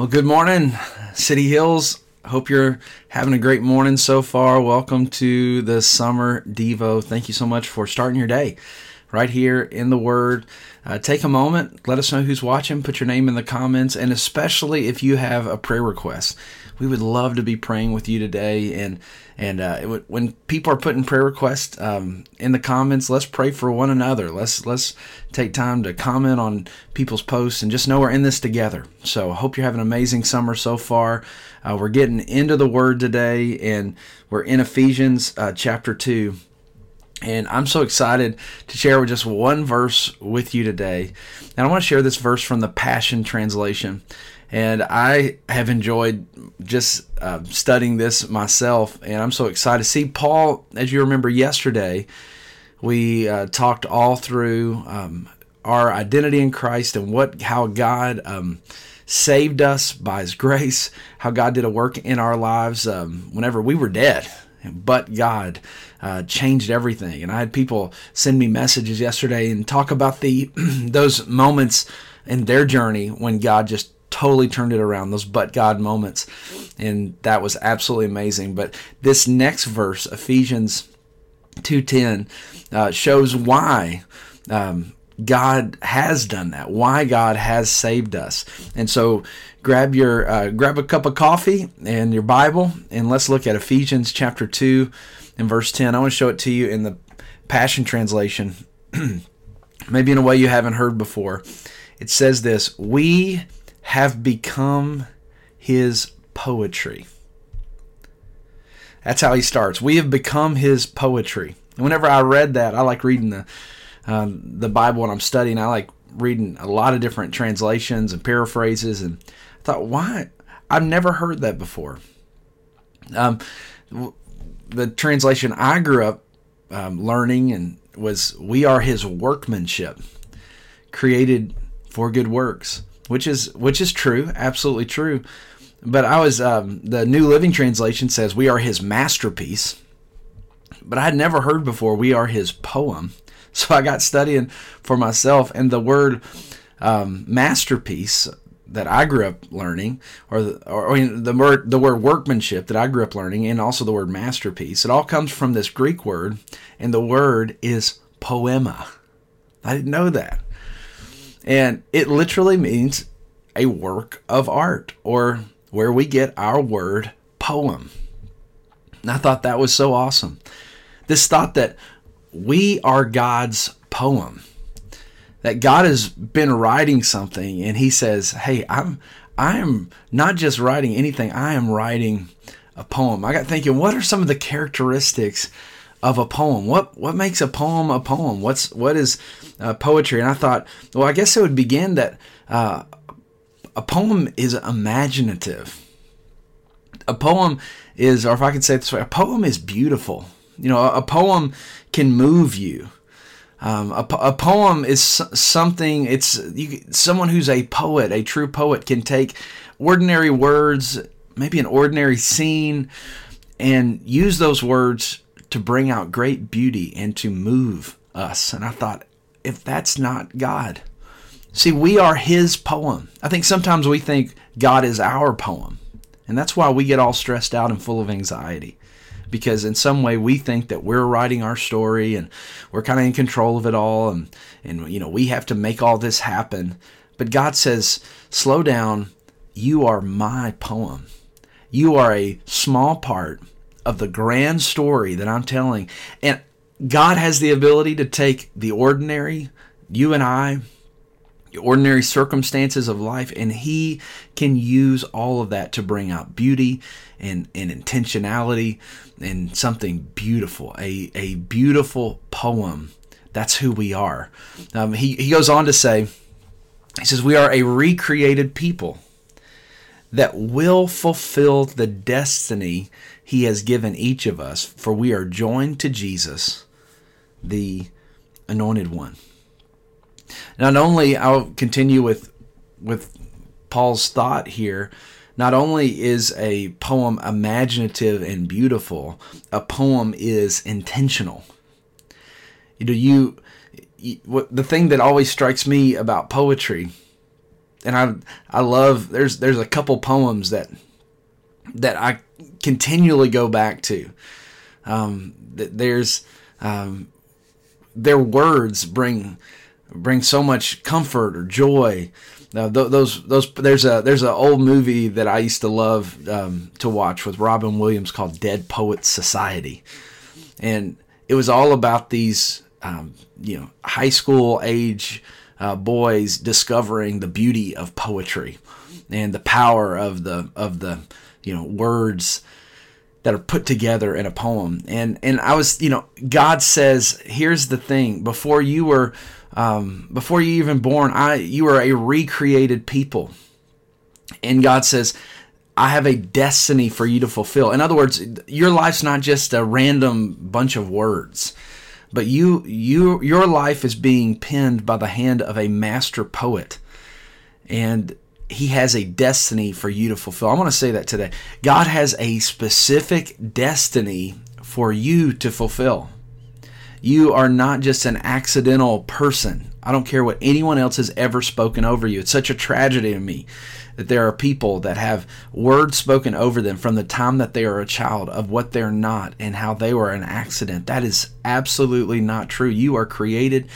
Well, good morning, City Hills. Hope you're having a great morning so far. Welcome to the Summer Devo. Thank you so much for starting your day right here in the Word. Uh, take a moment, let us know who's watching, put your name in the comments, and especially if you have a prayer request. We would love to be praying with you today. And and uh, when people are putting prayer requests um, in the comments, let's pray for one another. Let's let's take time to comment on people's posts and just know we're in this together. So I hope you're having an amazing summer so far. Uh, we're getting into the Word today, and we're in Ephesians uh, chapter two. And I'm so excited to share with just one verse with you today. And I want to share this verse from the Passion Translation. And I have enjoyed just uh, studying this myself. And I'm so excited. See, Paul, as you remember yesterday, we uh, talked all through um, our identity in Christ and what how God um, saved us by His grace, how God did a work in our lives um, whenever we were dead but God uh, changed everything. And I had people send me messages yesterday and talk about the those moments in their journey when God just totally turned it around. Those but God moments, and that was absolutely amazing. But this next verse, Ephesians two ten, uh, shows why. Um, God has done that. Why God has saved us, and so grab your uh, grab a cup of coffee and your Bible, and let's look at Ephesians chapter two and verse ten. I want to show it to you in the Passion Translation, maybe in a way you haven't heard before. It says this: "We have become His poetry." That's how he starts. We have become His poetry. And whenever I read that, I like reading the um, the Bible when I'm studying. I like reading a lot of different translations and paraphrases, and I thought, why? I've never heard that before. Um, the translation I grew up um, learning and was "We are His workmanship, created for good works," which is which is true, absolutely true. But I was um, the New Living Translation says we are His masterpiece, but I had never heard before we are His poem. So I got studying for myself, and the word um, masterpiece that I grew up learning, or the, or, the word the word workmanship that I grew up learning, and also the word masterpiece. It all comes from this Greek word, and the word is poema. I didn't know that, and it literally means a work of art, or where we get our word poem. And I thought that was so awesome. This thought that we are God's poem. That God has been writing something and he says, "Hey, I'm I am not just writing anything, I am writing a poem." I got thinking, what are some of the characteristics of a poem? What what makes a poem a poem? What's what is uh, poetry? And I thought, well, I guess it would begin that uh, a poem is imaginative. A poem is, or if I could say it this way, a poem is beautiful. You know, a, a poem can move you. Um, a, a, poem is something. It's you, someone who's a poet, a true poet, can take ordinary words, maybe an ordinary scene, and use those words to bring out great beauty and to move us. And I thought, if that's not God, see, we are His poem. I think sometimes we think God is our poem, and that's why we get all stressed out and full of anxiety because in some way we think that we're writing our story and we're kind of in control of it all and and you know we have to make all this happen. But God says slow down. You are my poem. You are a small part of the grand story that I'm telling. And God has the ability to take the ordinary you and I ordinary circumstances of life and he can use all of that to bring out beauty and, and intentionality and something beautiful a, a beautiful poem. That's who we are. Um, he, he goes on to say he says we are a recreated people that will fulfill the destiny he has given each of us for we are joined to jesus the anointed one not only I'll continue with with Paul's thought here. Not only is a poem imaginative and beautiful, a poem is intentional. You know, you, you what, the thing that always strikes me about poetry and I I love there's there's a couple poems that that I continually go back to. Um, there's um, their words bring bring so much comfort or joy. Uh, those those there's a there's an old movie that I used to love um, to watch with Robin Williams called Dead Poets Society, and it was all about these um, you know high school age uh, boys discovering the beauty of poetry and the power of the of the you know words that are put together in a poem. And and I was, you know, God says, here's the thing: before you were, um, before you even born, I you were a recreated people. And God says, I have a destiny for you to fulfill. In other words, your life's not just a random bunch of words, but you you your life is being penned by the hand of a master poet. And he has a destiny for you to fulfill. I want to say that today. God has a specific destiny for you to fulfill. You are not just an accidental person. I don't care what anyone else has ever spoken over you. It's such a tragedy to me that there are people that have words spoken over them from the time that they are a child of what they're not and how they were an accident. That is absolutely not true. You are created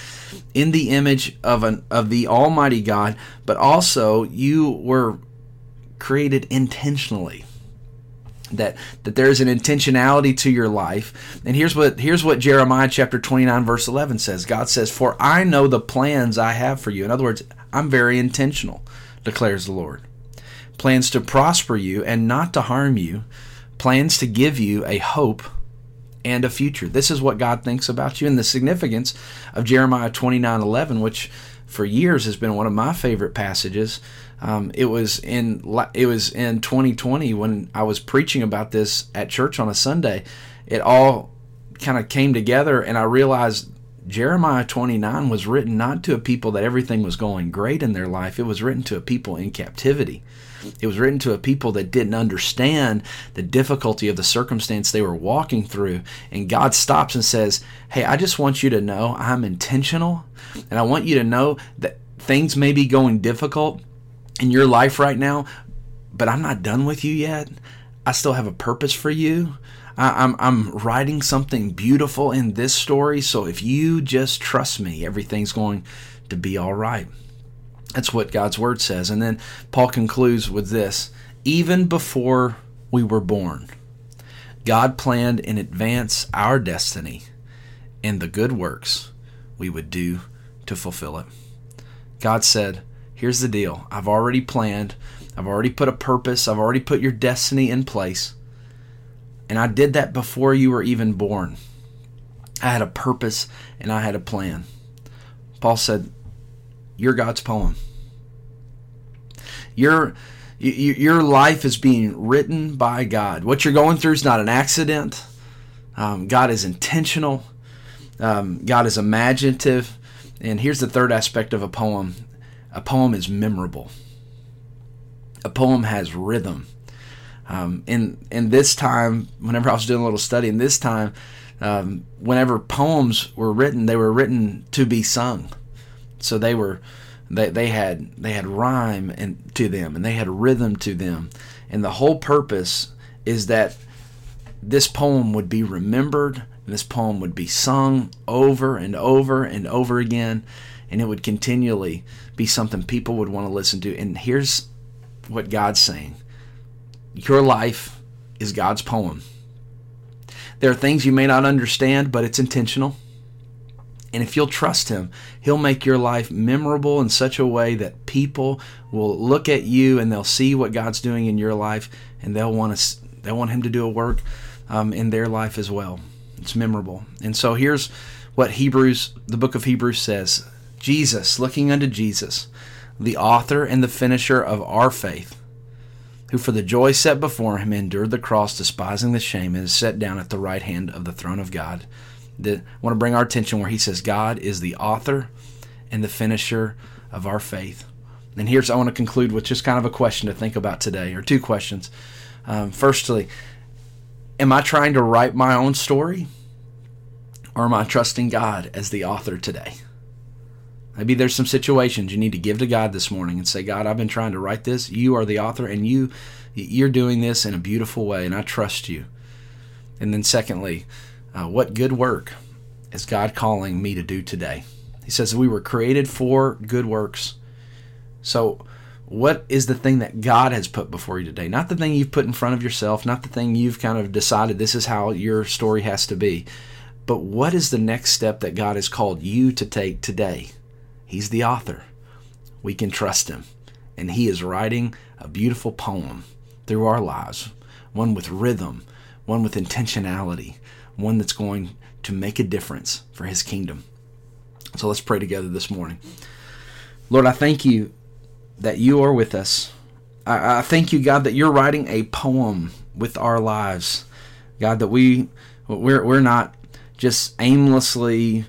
in the image of an of the Almighty God, but also you were created intentionally. That that there is an intentionality to your life. And here's what here's what jeremiah chapter 29 verse 11 says. God says for i know the plans i have for you. In other words i'm very intentional declares the lord plans to prosper you and not to harm you, plans to give you a hope and a future. This is what God thinks about you and the significance of Jeremiah 29:11, which for years has been one of my favorite passages. Um, it was in it was in 2020 when I was preaching about this at church on a Sunday. It all kind of came together, and I realized Jeremiah 29 was written not to a people that everything was going great in their life. It was written to a people in captivity. It was written to a people that didn't understand the difficulty of the circumstance they were walking through. And God stops and says, Hey, I just want you to know I'm intentional. And I want you to know that things may be going difficult in your life right now, but I'm not done with you yet. I still have a purpose for you. I, am I'm writing something beautiful in this story. So if you just trust me, everything's going to be all right. That's what God's word says. And then Paul concludes with this even before we were born, God planned in advance our destiny and the good works we would do to fulfill it. God said, Here's the deal. I've already planned, I've already put a purpose, I've already put your destiny in place. And I did that before you were even born. I had a purpose and I had a plan. Paul said, you're God's poem. Your your life is being written by God. What you're going through is not an accident. Um, God is intentional. Um, God is imaginative. And here's the third aspect of a poem a poem is memorable. A poem has rhythm. Um, in in this time, whenever I was doing a little study, in this time, um, whenever poems were written, they were written to be sung. So they were they, they had they had rhyme and to them and they had rhythm to them. And the whole purpose is that this poem would be remembered and this poem would be sung over and over and over again and it would continually be something people would want to listen to. And here's what God's saying. Your life is God's poem. There are things you may not understand, but it's intentional. And if you'll trust Him, He'll make your life memorable in such a way that people will look at you and they'll see what God's doing in your life, and they'll want to they want Him to do a work um, in their life as well. It's memorable. And so here's what Hebrews, the book of Hebrews says: Jesus, looking unto Jesus, the author and the finisher of our faith, who for the joy set before him endured the cross, despising the shame, and is set down at the right hand of the throne of God that want to bring our attention where he says God is the author and the finisher of our faith. And here's I want to conclude with just kind of a question to think about today, or two questions. Um, firstly, am I trying to write my own story, or am I trusting God as the author today? Maybe there's some situations you need to give to God this morning and say, God, I've been trying to write this. You are the author, and you you're doing this in a beautiful way, and I trust you. And then, secondly, uh, what good work is God calling me to do today? He says we were created for good works. So, what is the thing that God has put before you today? Not the thing you've put in front of yourself, not the thing you've kind of decided this is how your story has to be. But what is the next step that God has called you to take today? He's the author. We can trust him. And he is writing a beautiful poem through our lives, one with rhythm, one with intentionality, one that's going to make a difference for his kingdom. So let's pray together this morning. Lord, I thank you that you are with us. I, I thank you, God, that you're writing a poem with our lives. God, that we we're we're not just aimlessly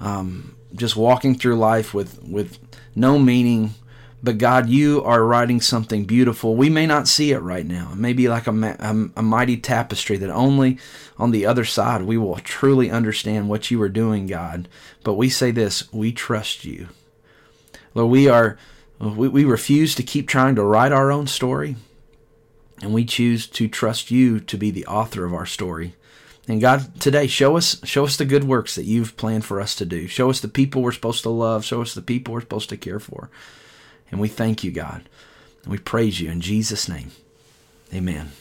um, just walking through life with with no meaning but God, you are writing something beautiful. We may not see it right now. It may be like a, a, a, mighty tapestry that only on the other side we will truly understand what you are doing, God. But we say this we trust you. Lord, we are we, we refuse to keep trying to write our own story, and we choose to trust you to be the author of our story. And God, today, show us show us the good works that you've planned for us to do. Show us the people we're supposed to love. Show us the people we're supposed to care for. And we thank you, God. And we praise you in Jesus' name. Amen.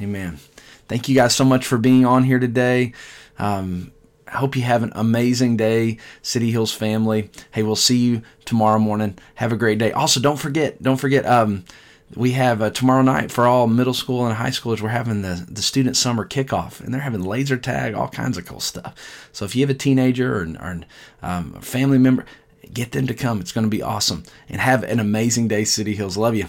Amen. Thank you guys so much for being on here today. Um, I hope you have an amazing day, City Hills family. Hey, we'll see you tomorrow morning. Have a great day. Also, don't forget, don't forget, um, we have uh, tomorrow night for all middle school and high schoolers. We're having the the student summer kickoff, and they're having laser tag, all kinds of cool stuff. So if you have a teenager or, or um, a family member, get them to come. It's going to be awesome. And have an amazing day, City Hills. Love you.